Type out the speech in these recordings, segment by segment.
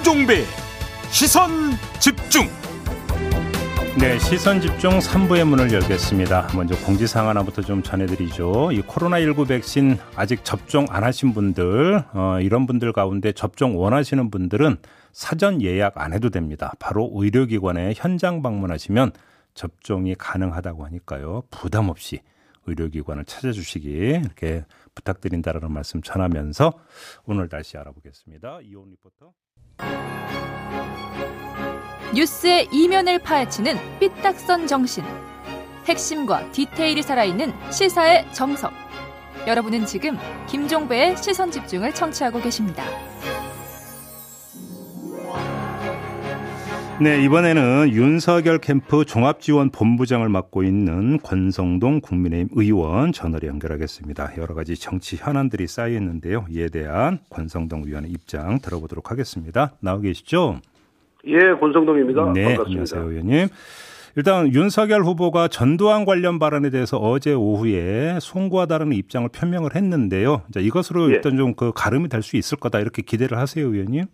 김종배 시선 집중 네, 시선 집중 3부의 문을 열겠습니다. 먼저 공지사항 하나부터 좀 전해드리죠. 이 코로나19 백신 아직 접종 안 하신 분들, 어, 이런 분들 가운데 접종 원하시는 분들은 사전 예약 안 해도 됩니다. 바로 의료기관에 현장 방문하시면 접종이 가능하다고 하니까요. 부담 없이 의료기관을 찾아주시기 이렇게 부탁드린다라는 말씀 전하면서 오늘 날씨 알아보겠습니다. 이온 리포터. 뉴스의 이면을 파헤치는 삐딱선 정신. 핵심과 디테일이 살아있는 시사의 정석. 여러분은 지금 김종배의 시선 집중을 청취하고 계십니다. 네, 이번에는 윤석열 캠프 종합지원본부장을 맡고 있는 권성동 국민의힘 의원 전화로 연결하겠습니다. 여러 가지 정치 현안들이 쌓여 있는데요. 이에 대한 권성동 의원의 입장 들어보도록 하겠습니다. 나오 계시죠? 예, 권성동입니다. 네, 반갑습니다. 안녕하세요, 의원님. 일단 윤석열 후보가 전두환 관련 발언에 대해서 어제 오후에 송구하다는 입장을 표명을 했는데요. 자, 이것으로 예. 일단 좀 그 가름이 될 수 있을 거다 이렇게 기대를 하세요, 의원님.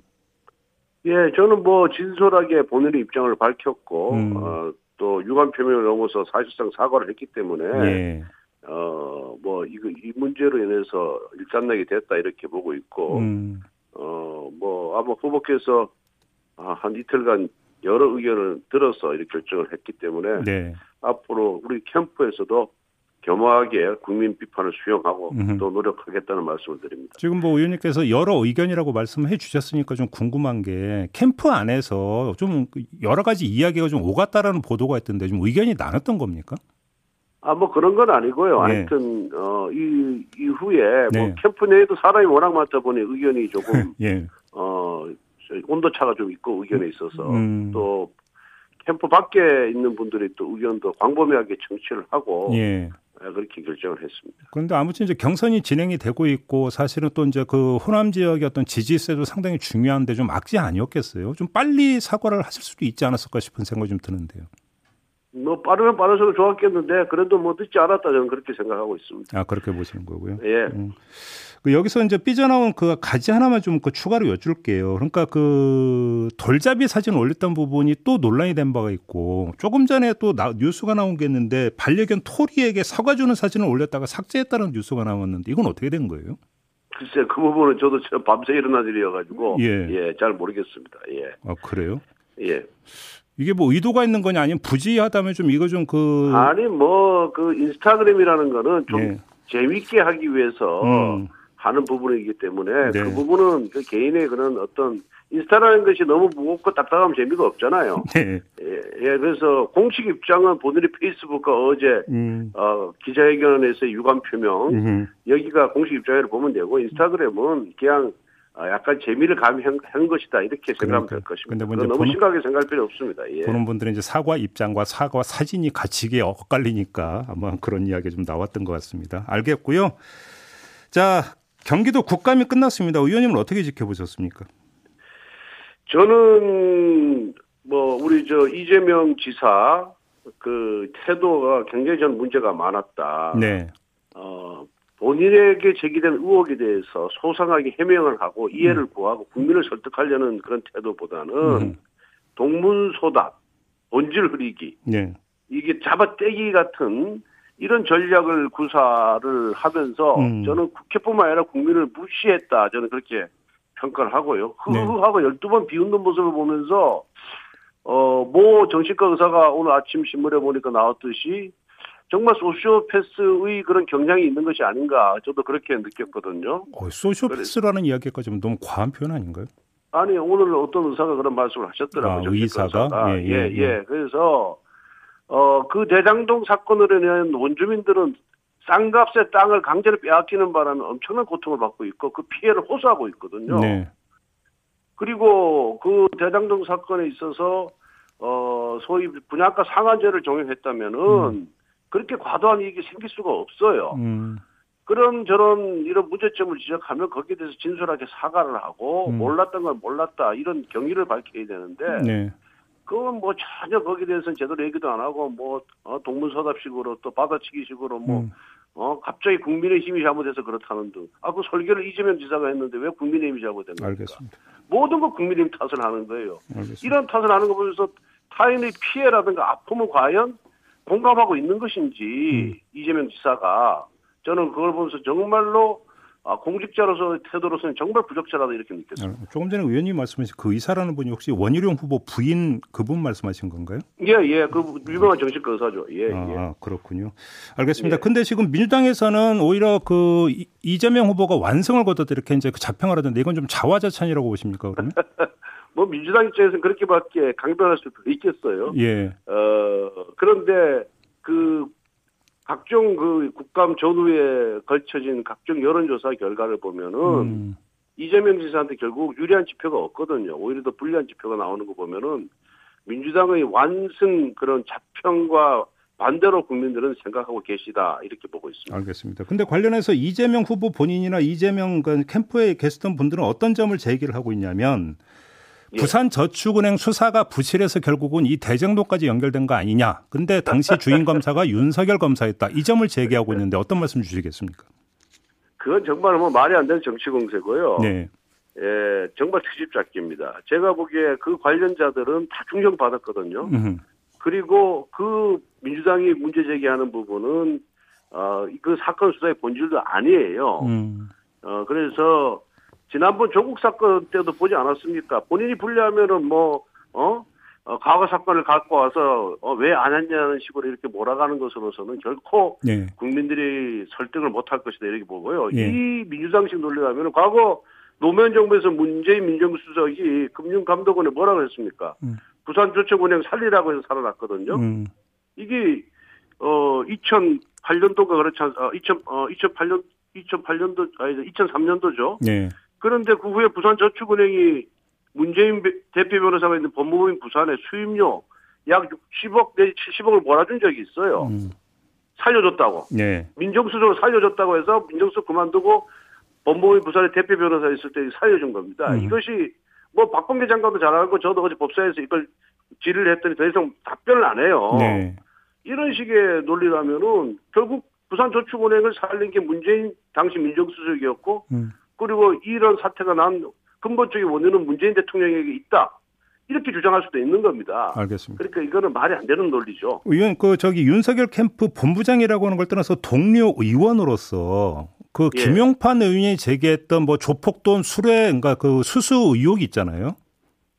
예, 저는 뭐 진솔하게 본인의 입장을 밝혔고 음. 어, 또 유감 표명을 넘어서 사실상 사과를 했기 때문에 예. 어, 뭐 이거 이 문제로 인해서 일단락이 됐다 이렇게 보고 있고 음. 어, 뭐 아마 후보께서 아, 한 이틀간 여러 의견을 들어서 이렇게 결정을 했기 때문에 네. 앞으로 우리 캠프에서도 겸허하게 국민 비판을 수용하고 음흠. 또 노력하겠다는 말씀을 드립니다. 지금 뭐 의원님께서 여러 의견이라고 말씀해 주셨으니까 좀 궁금한 게 캠프 안에서 좀 여러 가지 이야기가 좀 오갔다라는 보도가 있던데 좀 의견이 나눴던 겁니까? 아, 뭐 그런 건 아니고요. 네. 하여튼, 어, 이, 이후에, 네. 뭐, 캠프 내에도 사람이 워낙 많다 보니 의견이 조금, 예. 어, 저 온도 차가 좀 있고 의견에 있어서, 음. 또, 캠프 밖에 있는 분들이 또 의견도 광범위하게 청취를 하고, 예. 예, 그렇게 결정을 했습니다. 그런데 아무튼 이제 경선이 진행이 되고 있고 사실은 또 이제 그 호남 지역의 어떤 지지세도 상당히 중요한데 좀 악재 아니었겠어요? 좀 빨리 사과를 하실 수도 있지 않았을까 싶은 생각이 좀 드는데요. 뭐, 빠르면 빠를수록 좋았겠는데, 그래도 뭐 늦지 않았다 저는 그렇게 생각하고 있습니다. 아 그렇게 보시는 거고요. 예. 음. 그 여기서 이제 삐져나온 그 가지 하나만 좀 그 추가로 여쭐게요. 그러니까 그 돌잡이 사진 올렸던 부분이 또 논란이 된 바가 있고 조금 전에 또 나- 뉴스가 나온 게 있는데 반려견 토리에게 사과 주는 사진을 올렸다가 삭제했다는 뉴스가 나왔는데 이건 어떻게 된 거예요? 글쎄, 그 부분은 저도 저 밤새 일어난 일이어가지고, 예. 예, 잘 모르겠습니다. 예, 아 그래요? 예. 이게 뭐 의도가 있는 거냐 아니면 부지하다면 좀 이거 좀 그 아니 뭐 그 인스타그램이라는 거는 좀 예. 재밌게 하기 위해서 음. 하는 부분이기 때문에 네. 그 부분은 그 개인의 그런 어떤 인스타라는 것이 너무 무겁고 딱딱하면 재미가 없잖아요. 네. 예, 예, 그래서 공식 입장은 본인이 페이스북과 어제 음. 어, 기자회견에서 유감 표명 음. 여기가 공식 입장으로 보면 되고 인스타그램은 그냥 어, 약간 재미를 가미한 한 것이다 이렇게 생각하면 될 그러니까. 것입니다. 근데 뭐 그건 이제 너무 보는- 심각하게 생각할 필요 없습니다. 예. 보는 분들은 이제 사과 입장과 사과 사진이 같이게 엇갈리니까 아마 그런 이야기 좀 나왔던 것 같습니다. 알겠고요. 자 경기도 국감이 끝났습니다. 의원님은 어떻게 지켜보셨습니까? 저는 뭐 우리 저 이재명 지사 그 태도가 굉장히 전 문제가 많았다. 네. 어 본인에게 제기된 의혹에 대해서 소상하게 해명을 하고 이해를 구하고 국민을 설득하려는 그런 태도보다는 음. 동문소답, 본질 흐리기, 네. 이게 잡아떼기 같은 이런 전략을 구사를 하면서 음. 저는 국회뿐만 아니라 국민을 무시했다. 저는 그렇게 평가를 하고요. 네. 흐흐하고 12번 비웃는 모습을 보면서 어, 모 정신과 의사가 오늘 아침 신문에 보니까 나왔듯이 정말 소시오패스의 그런 경향이 있는 것이 아닌가 저도 그렇게 느꼈거든요. 어, 소시오패스라는 이야기가 좀 너무 과한 표현 아닌가요? 아니 오늘 어떤 의사가 그런 말씀을 하셨더라고요. 아, 의사가? 의사가. 예, 예, 예, 예, 예. 그래서 어 그 대장동 사건으로 인한 원주민들은 쌍값의 땅을 강제로 빼앗기는 바람에 엄청난 고통을 받고 있고 그 피해를 호소하고 있거든요. 네. 그리고 그 대장동 사건에 있어서 어 소위 분양가 상한제를 적용했다면은 그렇게 과도한 이익이 생길 수가 없어요. 음. 그런 저런 이런 문제점을 지적하면 거기에 대해서 진솔하게 사과를 하고 음. 몰랐던 걸 몰랐다 이런 경위를 밝혀야 되는데 네. 그건 뭐 전혀 거기에 대해서는 제대로 얘기도 안 하고 뭐 어, 동문서답식으로 또 받아치기식으로 뭐 음. 어, 갑자기 국민의힘이 잘못해서 그렇다는 등. 아, 그 설계를 이재명 지사가 했는데 왜 국민의힘이 잘못된 겁니까? 알겠습니다. 모든 거 국민의힘 탓을 하는 거예요. 알겠습니다. 이런 탓을 하는 거 보면서 타인의 피해라든가 아픔을 과연 공감하고 있는 것인지 이재명 지사가 저는 그걸 보면서 정말로 아, 공직자로서 태도로서는 정말 부적절하다 이렇게 느꼈습니다. 아, 조금 전에 의원님 말씀하신 그 의사라는 분이 혹시 원희룡 후보 부인 그분 말씀하신 건가요? 예, 예, 그 유명한 정치권 의사죠. 예, 아, 예. 아, 그렇군요. 알겠습니다. 예. 근데 지금 민주당에서는 오히려 그 이- 이재명 후보가 완성을 거뒀다 이렇게 이제 그 자평을 하던데 이건 좀 자화자찬이라고 보십니까 그러면? 뭐 민주당 입장에서는 그렇게밖에 강변할 수도 있겠어요. 예. 어, 그런데 그 각종 그 국감 전후에 걸쳐진 각종 여론조사 결과를 보면은 음, 이재명 지사한테 결국 유리한 지표가 없거든요. 오히려 더 불리한 지표가 나오는 거 보면은 민주당의 완승 그런 자평과 반대로 국민들은 생각하고 계시다 이렇게 보고 있습니다. 알겠습니다. 근데 관련해서 이재명 후보 본인이나 이재명 그 캠프에 계셨던 분들은 어떤 점을 제기를 하고 있냐면 예. 부산저축은행 수사가 부실해서 결국은 이 대정도까지 연결된 거 아니냐. 근데 당시 주인 검사가 윤석열 검사였다. 이 점을 제기하고 있는데 어떤 말씀 주시겠습니까? 그건 정말 뭐 말이 안 되는 정치 공세고요. 네. 예, 정말 트집 잡기입니다. 제가 보기에 그 관련자들은 다 중형 받았거든요. 음, 그리고 그 민주당이 문제 제기하는 부분은 어, 그 사건 수사의 본질도 아니에요. 음, 어, 그래서 지난번 조국 사건 때도 보지 않았습니까? 본인이 불리하면은 뭐, 어? 어, 과거 사건을 갖고 와서 어, 왜 안 했냐는 식으로 이렇게 몰아가는 것으로서는 결코 네. 국민들이 설득을 못할 것이다 이렇게 보고요. 예. 이 민주당식 논리라면 과거 노무현 정부에서 문재인 민정수석이 금융감독원에 뭐라고 했습니까? 음. 부산저축은행 살리라고 해서 살아났거든요. 음, 이게 어 2008년도가 그렇지 않, 어, 2000, 어 2008년 2008년도 아니 2003년도죠. 네. 그런데 그 후에 부산저축은행이 문재인 배- 대표 변호사가 있는 법무부인 부산에 수임료 약 60억 내지 70억을 몰아준 적이 있어요. 음, 살려줬다고. 네. 민정수석을 살려줬다고 해서 민정수석 그만두고 법무부인 부산의 대표 변호사 있을 때 살려준 겁니다. 음. 이것이 뭐 박범계 장관도 잘 알고 저도 어제 법사에서 이걸 질의를 했더니 더 이상 답변을 안 해요. 네. 이런 식의 논리라면은 결국 부산저축은행을 살린 게 문재인 당시 민정수석이었고 음, 그리고 이런 사태가 난 근본적인 원인은 문재인 대통령에게 있다. 이렇게 주장할 수도 있는 겁니다. 알겠습니다. 그러니까 이거는 말이 안 되는 논리죠. 의원 그 저기 윤석열 캠프 본부장이라고 하는 걸 떠나서 동료 의원으로서 그 예. 김용판 의원이 제기했던 뭐 조폭돈 수뢰 그러니까 그 수수 의혹이 있잖아요.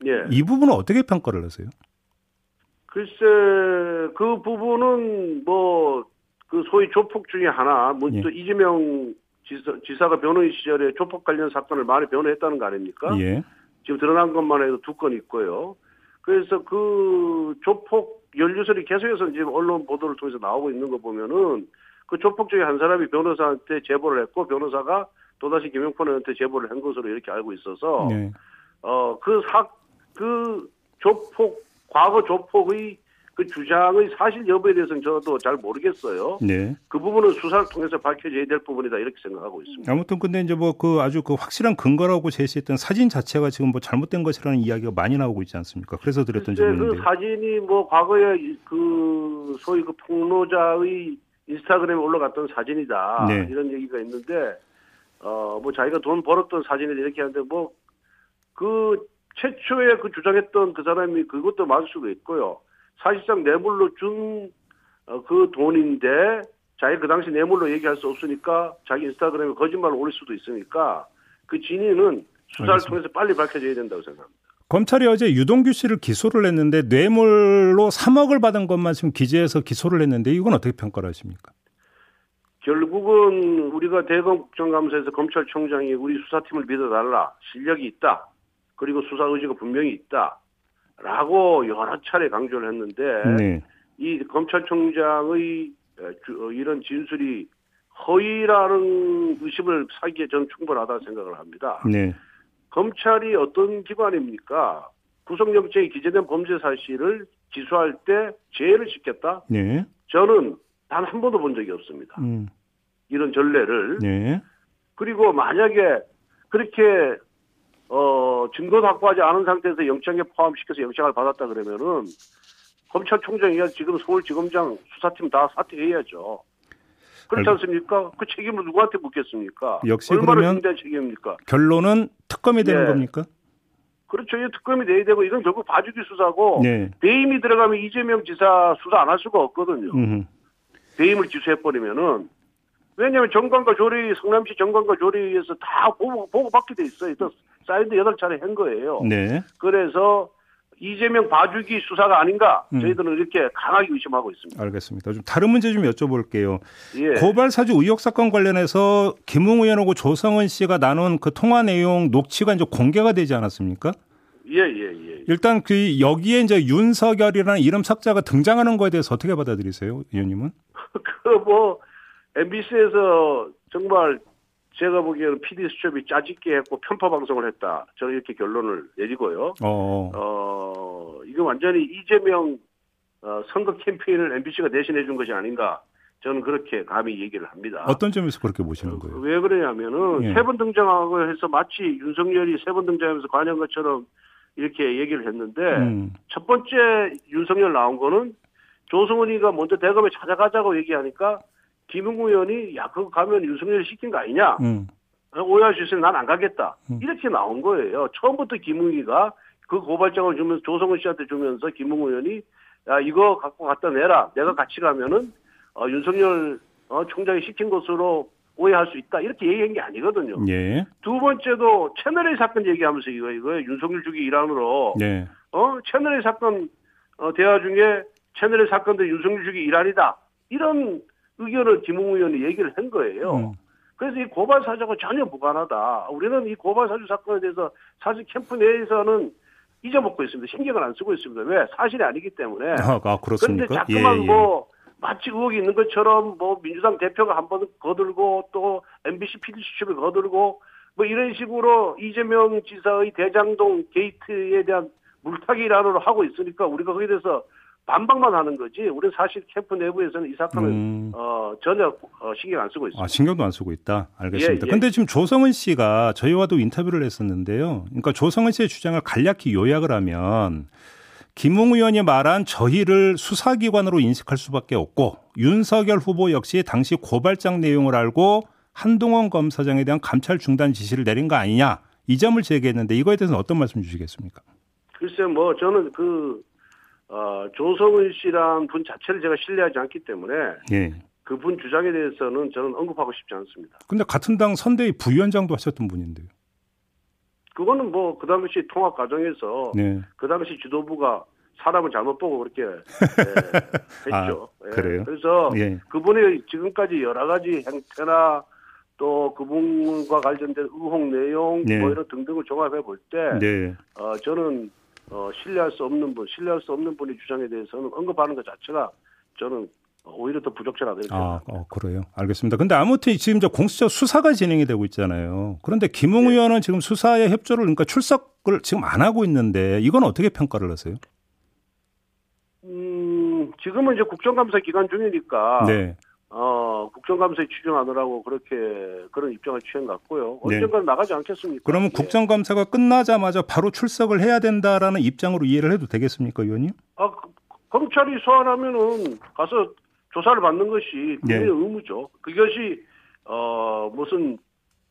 예. 이 부분은 어떻게 평가를 하세요? 글쎄 그 부분은 뭐 그 소위 조폭 중에 하나 뭐 예. 또 이재명 지사, 지사 가 변호인 시절에 조폭 관련 사건을 많이 변호했다는 거 아닙니까? 예. 지금 드러난 것만 해도 두 건 있고요. 그래서 그 조폭 연루설이 계속해서 지금 언론 보도를 통해서 나오고 있는 거 보면은 그 조폭 중에 한 사람이 변호사한테 제보를 했고 변호사가 또다시 김용판 의원한테 제보를 한 것으로 이렇게 알고 있어서 네. 어, 그 사, 그 조폭, 과거 조폭의 그 주장의 사실 여부에 대해서는 저도 잘 모르겠어요. 네. 그 부분은 수사를 통해서 밝혀져야 될 부분이다 이렇게 생각하고 있습니다. 아무튼 근데 이제 뭐 그 아주 그 확실한 근거라고 제시했던 사진 자체가 지금 뭐 잘못된 것이라는 이야기가 많이 나오고 있지 않습니까? 그래서 드렸던 글쎄, 그 질문인데. 사진이 뭐 과거에 그 소위 그 폭로자의 인스타그램에 올라갔던 사진이다 네. 이런 얘기가 있는데 어 뭐 자기가 돈 벌었던 사진이다 이렇게 하는데 뭐그 최초에 그 주장했던 그 사람이 그것도 맞을 수도 있고요. 사실상 뇌물로 준 그 돈인데 자기 그 당시 뇌물로 얘기할 수 없으니까 자기 인스타그램에 거짓말을 올릴 수도 있으니까 그 진위는 수사를 알겠습니다. 통해서 빨리 밝혀져야 된다고 생각합니다. 검찰이 어제 유동규 씨를 기소를 했는데 뇌물로 3억을 받은 것만 지금 기재해서 기소를 했는데 이건 어떻게 평가를 하십니까? 결국은 우리가 대검 국정감사에서 검찰총장이 우리 수사팀을 믿어달라 실력이 있다 그리고 수사 의지가 분명히 있다 라고 여러 차례 강조를 했는데 네. 이 검찰총장의 에, 주- 어, 이런 진술이 허위라는 의심을 사기에 저는 충분하다 생각을 합니다. 네. 검찰이 어떤 기관입니까? 구속영장이 기재된 범죄 사실을 기소할 때 제의를 시켰다? 네. 저는 단 한 번도 본 적이 없습니다. 음. 이런 전례를. 네. 그리고 만약에 그렇게 어 증거도 확보하지 않은 상태에서 영장에 포함시켜서 영장을 받았다 그러면은 검찰총장이 지금 서울지검장 수사팀 다 사퇴해야죠. 그렇지 않습니까? 그 책임을 누구한테 묻겠습니까? 역시 얼마나 그러면 중대한 책임입니까? 결론은 특검이 되는 예. 겁니까? 그렇죠. 이 특검이 내야 되고 이건 결국 봐주기 수사고 네. 배임이 들어가면 이재명 지사 수사 안 할 수가 없거든요. 음. 배임을 기소해버리면은 왜냐하면 정관과 조리 성남시 정관과 조리에서 다 보고 보고 받게 돼 있어요. 또 사인도 여덟 차례 한 거예요. 네. 그래서 이재명 봐주기 수사가 아닌가 음. 저희들은 이렇게 강하게 의심하고 있습니다. 알겠습니다. 좀 다른 문제 좀 여쭤볼게요. 예. 고발 사주 의혹 사건 관련해서 김웅 의원하고 조성은 씨가 나눈 그 통화 내용 녹취가 이제 공개가 되지 않았습니까? 예, 예, 예. 일단 그 여기에 이제 윤석열이라는 이름 삭자가 등장하는 거에 대해서 어떻게 받아들이세요, 의원님은? 그 뭐 MBC에서 정말 제가 보기에는 PD 수첩이 짜집게 했고 편파 방송을 했다. 저는 이렇게 결론을 내리고요. 어. 어, 이거 완전히 이재명 어, 선거 캠페인을 MBC가 대신해 준 것이 아닌가. 저는 그렇게 감히 얘기를 합니다. 어떤 점에서 그렇게 보시는 거예요? 왜 그러냐면은 예. 세번 등장하고 해서 마치 윤석열이 세 번 등장하면서 관여한 것처럼 이렇게 얘기를 했는데 음. 첫 번째 윤석열 나온 거는 조성은이가 먼저 대검에 찾아가자고 얘기하니까 김웅 의원이 야 그거 가면 윤석열이 시킨 거 아니냐 음. 오해할 수 있으니 난안 가겠다 음. 이렇게 나온 거예요 처음부터 김웅이가 그 고발장을 주면서 조성은 씨한테 주면서 김웅 의원이 야 이거 갖고 갖다 내라 내가 같이 가면은 어, 윤석열 어, 총장이 시킨 것으로 오해할 수 있다 이렇게 얘기한 게 아니거든요 예. 두 번째도 채널A 사건 얘기하면서 이거 이거 윤석열 주기 일환으로 네. 어 채널A 사건 어, 대화 중에 채널A 사건도 윤석열 주기 일환이다 이런 의견을 김웅 의원이 얘기를 한 거예요. 음. 그래서 이 고발 사주가 전혀 무관하다. 우리는 이 고발 사주 사건에 대해서 사실 캠프 내에서는 잊어먹고 있습니다. 신경을 안 쓰고 있습니다. 왜 사실이 아니기 때문에. 아, 아 그런데 그렇습니까? 자꾸만 뭐 마치 의혹이 있는 것처럼 뭐 민주당 대표가 한 번 거들고 또 MBC PD 수첩이 거들고 뭐 이런 식으로 이재명 지사의 대장동 게이트에 대한 물타기라로 하고 있으니까 우리가 거기에 대해서 반박만 하는 거지. 우리는 사실 캠프 내부에서는 이 사건을 음. 어, 전혀 어, 신경 안 쓰고 있습니다. 아, 신경도 안 쓰고 있다. 알겠습니다. 예, 예. 근데 지금 조성은 씨가 저희와도 인터뷰를 했었는데요. 그러니까 조성은 씨의 주장을 간략히 요약을 하면 김웅 의원이 말한 저희를 수사기관으로 인식할 수밖에 없고 윤석열 후보 역시 당시 고발장 내용을 알고 한동원 검사장에 대한 감찰 중단 지시를 내린 거 아니냐 이 점을 제기했는데 이거에 대해서는 어떤 말씀 주시겠습니까? 글쎄 뭐 저는 그 어, 조성은 씨란 분 자체를 제가 신뢰하지 않기 때문에 예. 그분 주장에 대해서는 저는 언급하고 싶지 않습니다. 근데 같은 당 선대위 부위원장도 하셨던 분인데요. 그거는 뭐 그 당시 통합 과정에서 네. 그 당시 지도부가 사람을 잘못 보고 그렇게 예, 했죠. 아, 예. 그래요? 그래서 예. 그분의 지금까지 여러 가지 행태나 또 그분과 관련된 의혹 내용 네. 뭐 이런 등등을 종합해 볼때 네. 어, 저는 어, 신뢰할 수 없는 분, 신뢰할 수 없는 분의 주장에 대해서는 언급하는 것 자체가 저는 오히려 더 부적절하다 이렇게 아, 어, 그래요. 알겠습니다. 근데 아무튼 지금 저 공수처 수사가 진행이 되고 있잖아요. 그런데 김웅 네. 의원은 지금 수사에 협조를 그러니까 출석을 지금 안 하고 있는데 이건 어떻게 평가를 하세요? 음, 지금은 이제 국정감사 기간 중이니까 네. 어, 국정감사에 추정하느라고 그렇게 그런 입장을 취한 것 같고요. 네. 언젠가 나가지 않겠습니까? 그러면 예. 국정감사가 끝나자마자 바로 출석을 해야 된다라는 입장으로 이해를 해도 되겠습니까, 의원님? 아, 그- 검찰이 소환하면은 가서 조사를 받는 것이 네. 국민의 의무죠. 그것이 어 무슨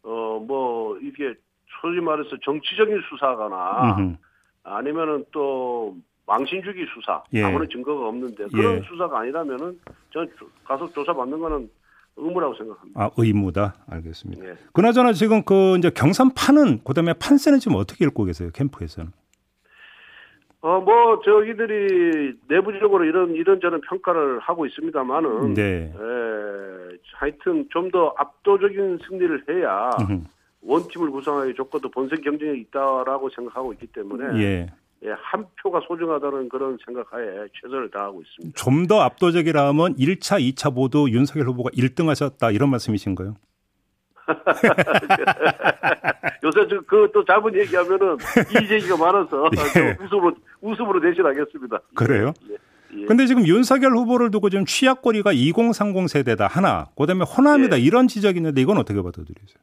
어 뭐 이게 소위 말해서 정치적인 수사거나 음흠. 아니면은 또 망신주기 수사 예. 아무런 증거가 없는데 그런 예. 수사가 아니라면은 전 가서 조사 받는 거는 의무라고 생각합니다. 아, 의무다. 알겠습니다. 예. 그나저나 지금 그 이제 경산 파는 그다음에 판세는 지금 어떻게 읽고 계세요, 캠프에서는? 어, 뭐, 저희들이 내부적으로 이런, 이런저런 평가를 하고 있습니다만은. 네. 에, 하여튼 좀 더 압도적인 승리를 해야 음흠. 원팀을 구성하기 좋고도 본선 경쟁이 있다라고 생각하고 있기 때문에. 예. 예, 한 표가 소중하다는 그런 생각하에 최선을 다하고 있습니다. 좀 더 압도적이라 하면 1차, 2차 모두 윤석열 후보가 1등 하셨다 이런 말씀이신가요? 요새 그또 잡은 얘기하면은 이 얘기가 많아서 예. 좀 웃음으로, 웃음으로 대신하겠습니다. 그래요? 예, 예. 근데 지금 윤석열 후보를 두고 지금 취약거리가 2030 세대다 하나, 그다음에 호남이다 예. 이런 지적이 있는데 이건 어떻게 받아들이세요?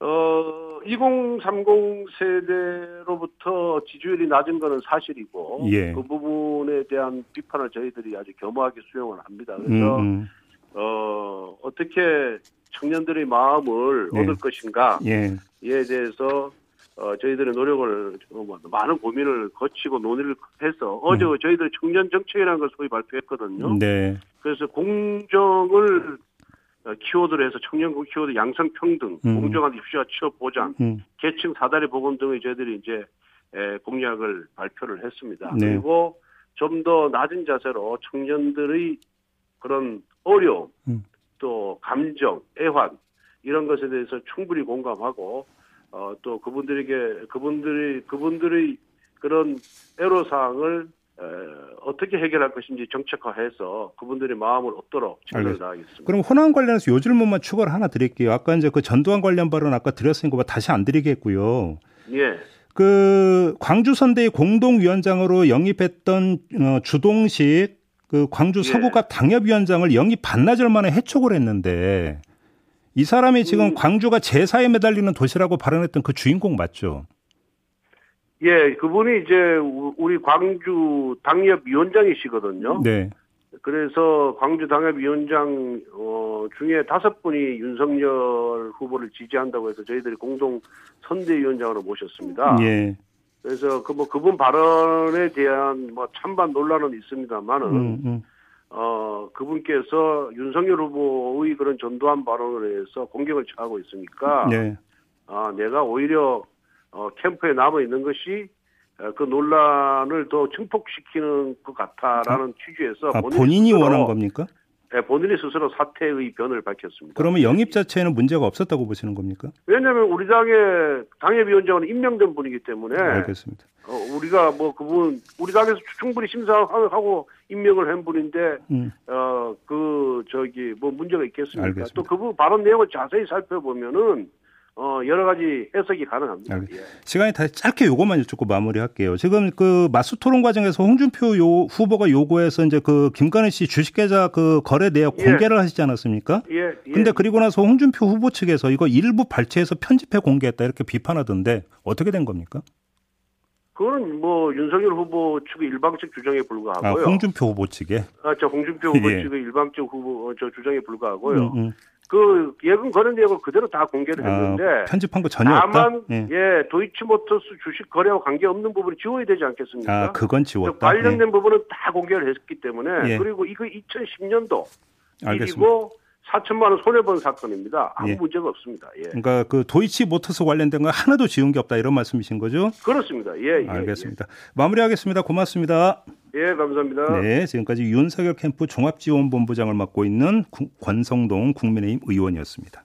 어, 2030 세대로부터 지지율이 낮은 것은 사실이고 예. 그 부분에 대한 비판을 저희들이 아주 겸허하게 수용을 합니다. 그래서 음, 음. 어, 어떻게 청년들의 마음을 네. 얻을 것인가 예. 대해서 어, 저희들의 노력을 어, 많은 고민을 거치고 논의를 해서 어제 저희들이 청년 정책이라는 걸 소위 발표했거든요. 네. 그래서 공정을 어, 키워드로 해서 청년 키워드 양성 평등, 음. 공정한 입시와 취업 보장, 음. 계층 사다리 보건 등의 저희들이 이제 에, 공약을 발표를 했습니다. 네. 그리고 좀 더 낮은 자세로 청년들의 그런 어려움, 음. 또 감정, 애환 이런 것에 대해서 충분히 공감하고 어, 또 그분들에게 그분들이 그분들의 그런 애로 사항을 에, 어떻게 해결할 것인지 정책화해서 그분들의 마음을 얻도록 최선을. 다하겠습니다. 그럼 호남 관련해서 요 질문만 추가를 하나 드릴게요. 아까 이제 그 전두환 관련 발언 아까 드렸으니까 뭐 다시 안 드리겠고요. 예, 그 광주 선대위 공동위원장으로 영입했던 어, 주동식 그 광주 예. 서구갑 당협위원장을 영입 반나절 만에 해촉을 했는데 이 사람이 지금 음. 광주가 제사에 매달리는 도시라고 발언했던 그 주인공 맞죠? 예, 그분이 이제 우- 우리 광주 당협 위원장이시거든요. 네. 그래서 광주 당협위원장 어, 중에 다섯 분이 윤석열 후보를 지지한다고 해서 저희들이 공동 선대위원장으로 모셨습니다. 예. 그래서 그 뭐 그분 발언에 대한 뭐 찬반 논란은 있습니다만은 음, 음. 어 그분께서 윤석열 후보의 그런 전두환 발언을 해서 공격을 처하고 있으니까 네. 아 내가 오히려 어 캠프에 남아 있는 것이 어, 그 논란을 더 증폭시키는 것 같다라는 취지에서 아, 본인이 스스로, 원한 겁니까? 네, 본인이 스스로 사퇴의 변을 밝혔습니다. 그러면 영입 자체에는 문제가 없었다고 보시는 겁니까? 왜냐하면 우리 당의 당협위원장은 임명된 분이기 때문에 알겠습니다. 어, 우리가 뭐 그분 우리 당에서 충분히 심사하고 임명을 한 분인데 음. 어그 저기 뭐 문제가 있겠습니까? 알겠습니다. 또 그분 발언 내용을 자세히 살펴보면은 어 여러 가지 해석이 가능합니다. 예. 시간이 다 짧게 요것만 여쭙고 마무리할게요. 지금 그 마수 토론 과정에서 홍준표 요 후보가 요구해서 이제 그 김건희 씨 주식계좌 그 거래 내역 예. 공개를 하시지 않았습니까? 예, 예. 근데 그리고 나서 홍준표 후보 측에서 이거 일부 발췌해서 편집해 공개했다 이렇게 비판하던데 어떻게 된 겁니까? 그거는 뭐 윤석열 후보 측의 일방적 주장에 아, 불과하고요. 홍준표 후보 측에. 아, 저 홍준표 후보 예. 측의 일방적 후보 어, 저 주장에 불과하고요. 음, 음. 그 예금 거래 내역을 그대로 다 공개를 했는데 아, 편집한 거 전혀 없다. 다만 예. 예 도이치모터스 주식 거래와 관계 없는 부분이 지워야 되지 않겠습니까? 아, 그건 그 지웠다. 관련된 부분은 다 공개를 했기 때문에 예. 그리고 이거 2010년도 예. 알겠습니다. 일이고 4천만 원 손해 본 사건입니다. 아무 예. 문제가 없습니다. 예. 그러니까 그 도이치 모터스 관련된 거 하나도 지운 게 없다 이런 말씀이신 거죠? 그렇습니다. 예, 예, 알겠습니다. 마무리하겠습니다. 고맙습니다. 예, 예, 감사합니다. 네, 지금까지 윤석열 캠프 종합지원본부장을 맡고 있는 구- 권성동 국민의힘 의원이었습니다.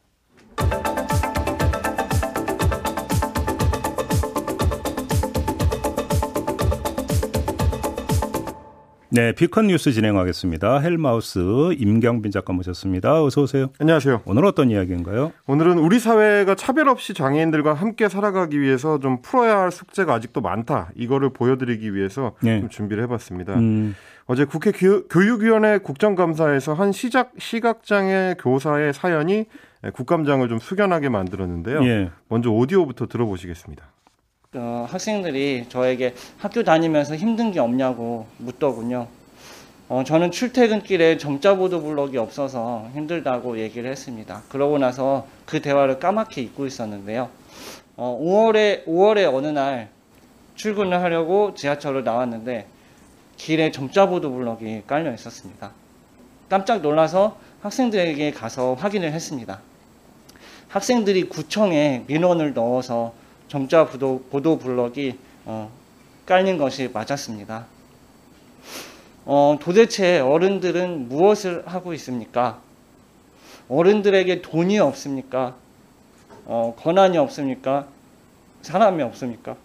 네, 비컨 뉴스 진행하겠습니다. 헬마우스 임경빈 작가 모셨습니다. 어서 오세요. 안녕하세요. 오늘 어떤 이야기인가요? 오늘은 우리 사회가 차별 없이 장애인들과 함께 살아가기 위해서 좀 풀어야 할 숙제가 아직도 많다. 이거를 보여드리기 위해서 네. 좀 준비를 해봤습니다. 음, 어제 국회 교, 교육위원회 국정감사에서 한 시작 시각장애 교사의 사연이 국감장을 좀 숙연하게 만들었는데요. 예. 먼저 오디오부터 들어보시겠습니다. 어, 학생들이 저에게 학교 다니면서 힘든 게 없냐고 묻더군요. 어, 저는 출퇴근길에 점자보도 블럭이 없어서 힘들다고 얘기를 했습니다. 그러고 나서 그 대화를 까맣게 잊고 있었는데요. 어, 5월에, 5월에 어느 날 출근을 하려고 지하철을 나왔는데 길에 점자보도 블럭이 깔려 있었습니다. 깜짝 놀라서 학생들에게 가서 확인을 했습니다. 학생들이 구청에 민원을 넣어서 점자 보도, 보도 블럭이 어, 깔린 것이 맞았습니다. 어, 도대체 어른들은 무엇을 하고 있습니까? 어른들에게 돈이 없습니까? 어, 권한이 없습니까? 사람이 없습니까?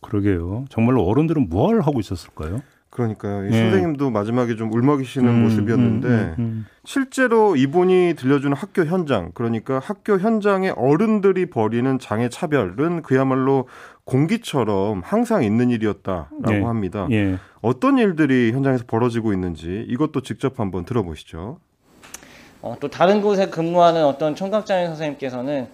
그러게요. 정말로 어른들은 뭘 하고 있었을까요? 그러니까요. 이 네. 선생님도 마지막에 좀 울먹이시는 음, 모습이었는데 음, 음, 음. 실제로 이분이 들려주는 학교 현장, 그러니까 학교 현장에 어른들이 벌이는 장애 차별은 그야말로 공기처럼 항상 있는 일이었다라고 네. 합니다. 예. 어떤 일들이 현장에서 벌어지고 있는지 이것도 직접 한번 들어보시죠. 어, 또 다른 곳에 근무하는 어떤 청각장애 선생님께서는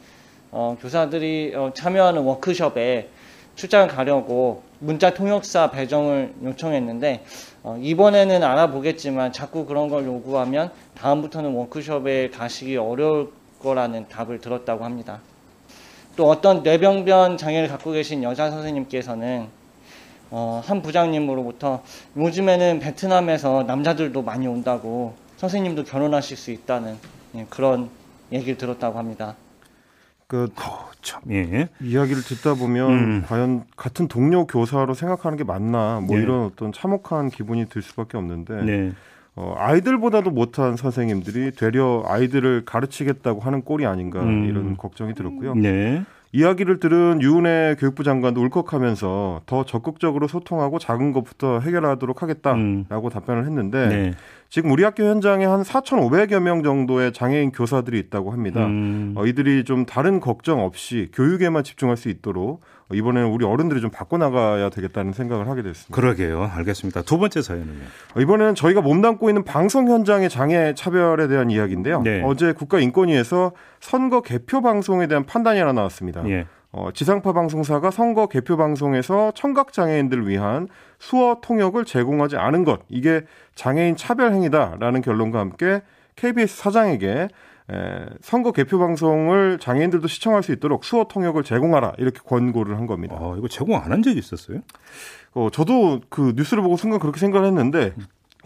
어, 교사들이 어, 참여하는 워크숍에 출장을 가려고 문자 통역사 배정을 요청했는데 어, 이번에는 알아보겠지만 자꾸 그런 걸 요구하면 다음부터는 워크숍에 가시기 어려울 거라는 답을 들었다고 합니다. 또 어떤 뇌병변 장애를 갖고 계신 여자 선생님께서는 어, 한 부장님으로부터 요즘에는 베트남에서 남자들도 많이 온다고 선생님도 결혼하실 수 있다는 예, 그런 얘기를 들었다고 합니다. 그 어, 참, 예. 이야기를 듣다 보면 음. 과연 같은 동료 교사로 생각하는 게 맞나 뭐 네. 이런 어떤 참혹한 기분이 들 수밖에 없는데 네. 어, 아이들보다도 못한 선생님들이 되려 아이들을 가르치겠다고 하는 꼴이 아닌가 음. 이런 걱정이 들었고요. 네. 이야기를 들은 유은혜 교육부 장관도 울컥하면서 더 적극적으로 소통하고 작은 것부터 해결하도록 하겠다라고 음. 답변을 했는데 네. 지금 우리 학교 현장에 한 4,500여 명 정도의 장애인 교사들이 있다고 합니다. 음. 어, 이들이 좀 다른 걱정 없이 교육에만 집중할 수 있도록 어, 이번에는 우리 어른들이 좀 바꿔나가야 되겠다는 생각을 하게 됐습니다. 그러게요. 알겠습니다. 두 번째 사연은요. 어, 이번에는 저희가 몸담고 있는 방송 현장의 장애 차별에 대한 이야기인데요. 네. 어제 국가인권위에서 선거 개표 방송에 대한 판단이 하나 나왔습니다. 예. 어, 지상파 방송사가 선거 개표 방송에서 청각 장애인들을 위한 수어 통역을 제공하지 않은 것 이게 장애인 차별 행위다라는 결론과 함께 KBS 사장에게 에, 선거 개표 방송을 장애인들도 시청할 수 있도록 수어 통역을 제공하라 이렇게 권고를 한 겁니다. 어, 이거 제공 안 한 적이 있었어요? 어, 저도 그 뉴스를 보고 순간 그렇게 생각을 했는데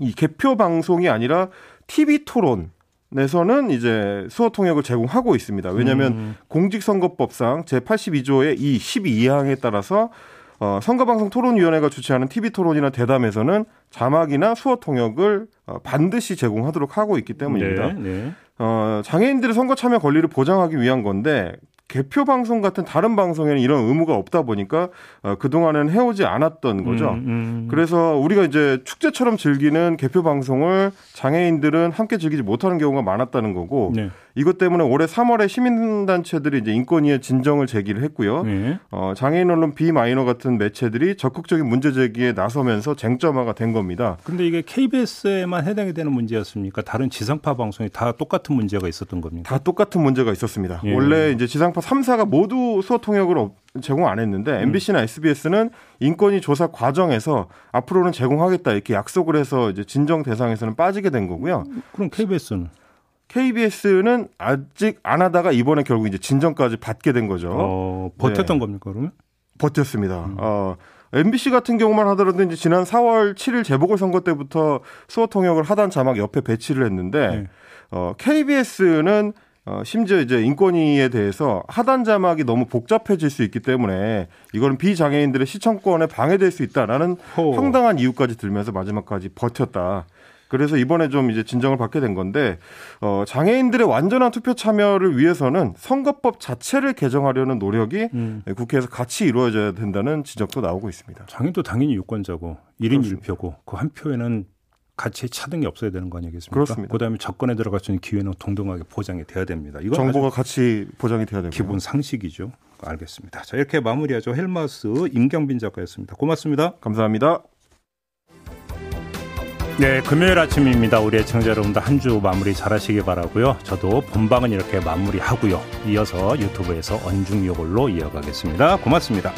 이 개표 방송이 아니라 TV 토론 에서는 이제 수어 통역을 제공하고 있습니다. 왜냐하면 음. 공직선거법상 제 82조의 이 12항에 따라서 어, 선거방송 토론위원회가 주최하는 TV 토론이나 대담에서는 자막이나 수어 통역을 어, 반드시 제공하도록 하고 있기 때문입니다. 네. 네. 어, 장애인들의 선거 참여 권리를 보장하기 위한 건데 개표 방송 같은 다른 방송에는 이런 의무가 없다 보니까 어, 그동안은 해오지 않았던 거죠. 음, 음. 그래서 우리가 이제 축제처럼 즐기는 개표 방송을 장애인들은 함께 즐기지 못하는 경우가 많았다는 거고 네. 이것 때문에 올해 3월에 시민단체들이 이제 인권위에 진정을 제기를 했고요. 네. 어, 장애인 언론 비마이너 같은 매체들이 적극적인 문제 제기에 나서면서 쟁점화가 된 겁니다. 근데 이게 KBS에만 해당이 되는 문제였습니까? 다른 지상파 방송이 다 똑같은 문제가 있었던 겁니까? 다 똑같은 문제가 있었습니다. 예. 원래 이제 지상파 3사가 모두 수어 통역을 업- 제공 안 했는데 MBC나 SBS는 인권위 조사 과정에서 앞으로는 제공하겠다 이렇게 약속을 해서 이제 진정 대상에서는 빠지게 된 거고요. 그럼 KBS는 KBS는 아직 안 하다가 이번에 결국 이제 진정까지 받게 된 거죠. 어, 버텼던 네. 겁니까 그러면? 버텼습니다. 어, MBC 같은 경우만 하더라도 이제 지난 4월 7일 재보궐 선거 때부터 수어 통역을 하단 자막 옆에 배치를 했는데 네. 어, KBS는 어, 심지어 이제 인권위에 대해서 하단 자막이 너무 복잡해질 수 있기 때문에 이거는 비장애인들의 시청권에 방해될 수 있다라는 호. 황당한 이유까지 들면서 마지막까지 버텼다. 그래서 이번에 좀 이제 진정을 받게 된 건데 어, 장애인들의 완전한 투표 참여를 위해서는 선거법 자체를 개정하려는 노력이 음. 국회에서 같이 이루어져야 된다는 지적도 나오고 있습니다. 장애도 당연히 유권자고 1인 그렇습니다. 1표고 그 한 표에는 가치 차등이 없어야 되는 거 아니겠습니까? 그렇습니다. 그다음에 접근에 들어갈 수 있는 기회는 동등하게 보장이 돼야 됩니다. 이건 정보가 같이 보장이 돼야 되고 기본 상식이죠. 알겠습니다. 자 이렇게 마무리하죠. 헬마스 임경빈 작가였습니다. 고맙습니다. 감사합니다. 네, 금요일 아침입니다. 우리 애청자 여러분들 한주 마무리 잘하시기 바라고요. 저도 본방은 이렇게 마무리하고요. 이어서 유튜브에서 언중 요걸로 이어가겠습니다. 고맙습니다.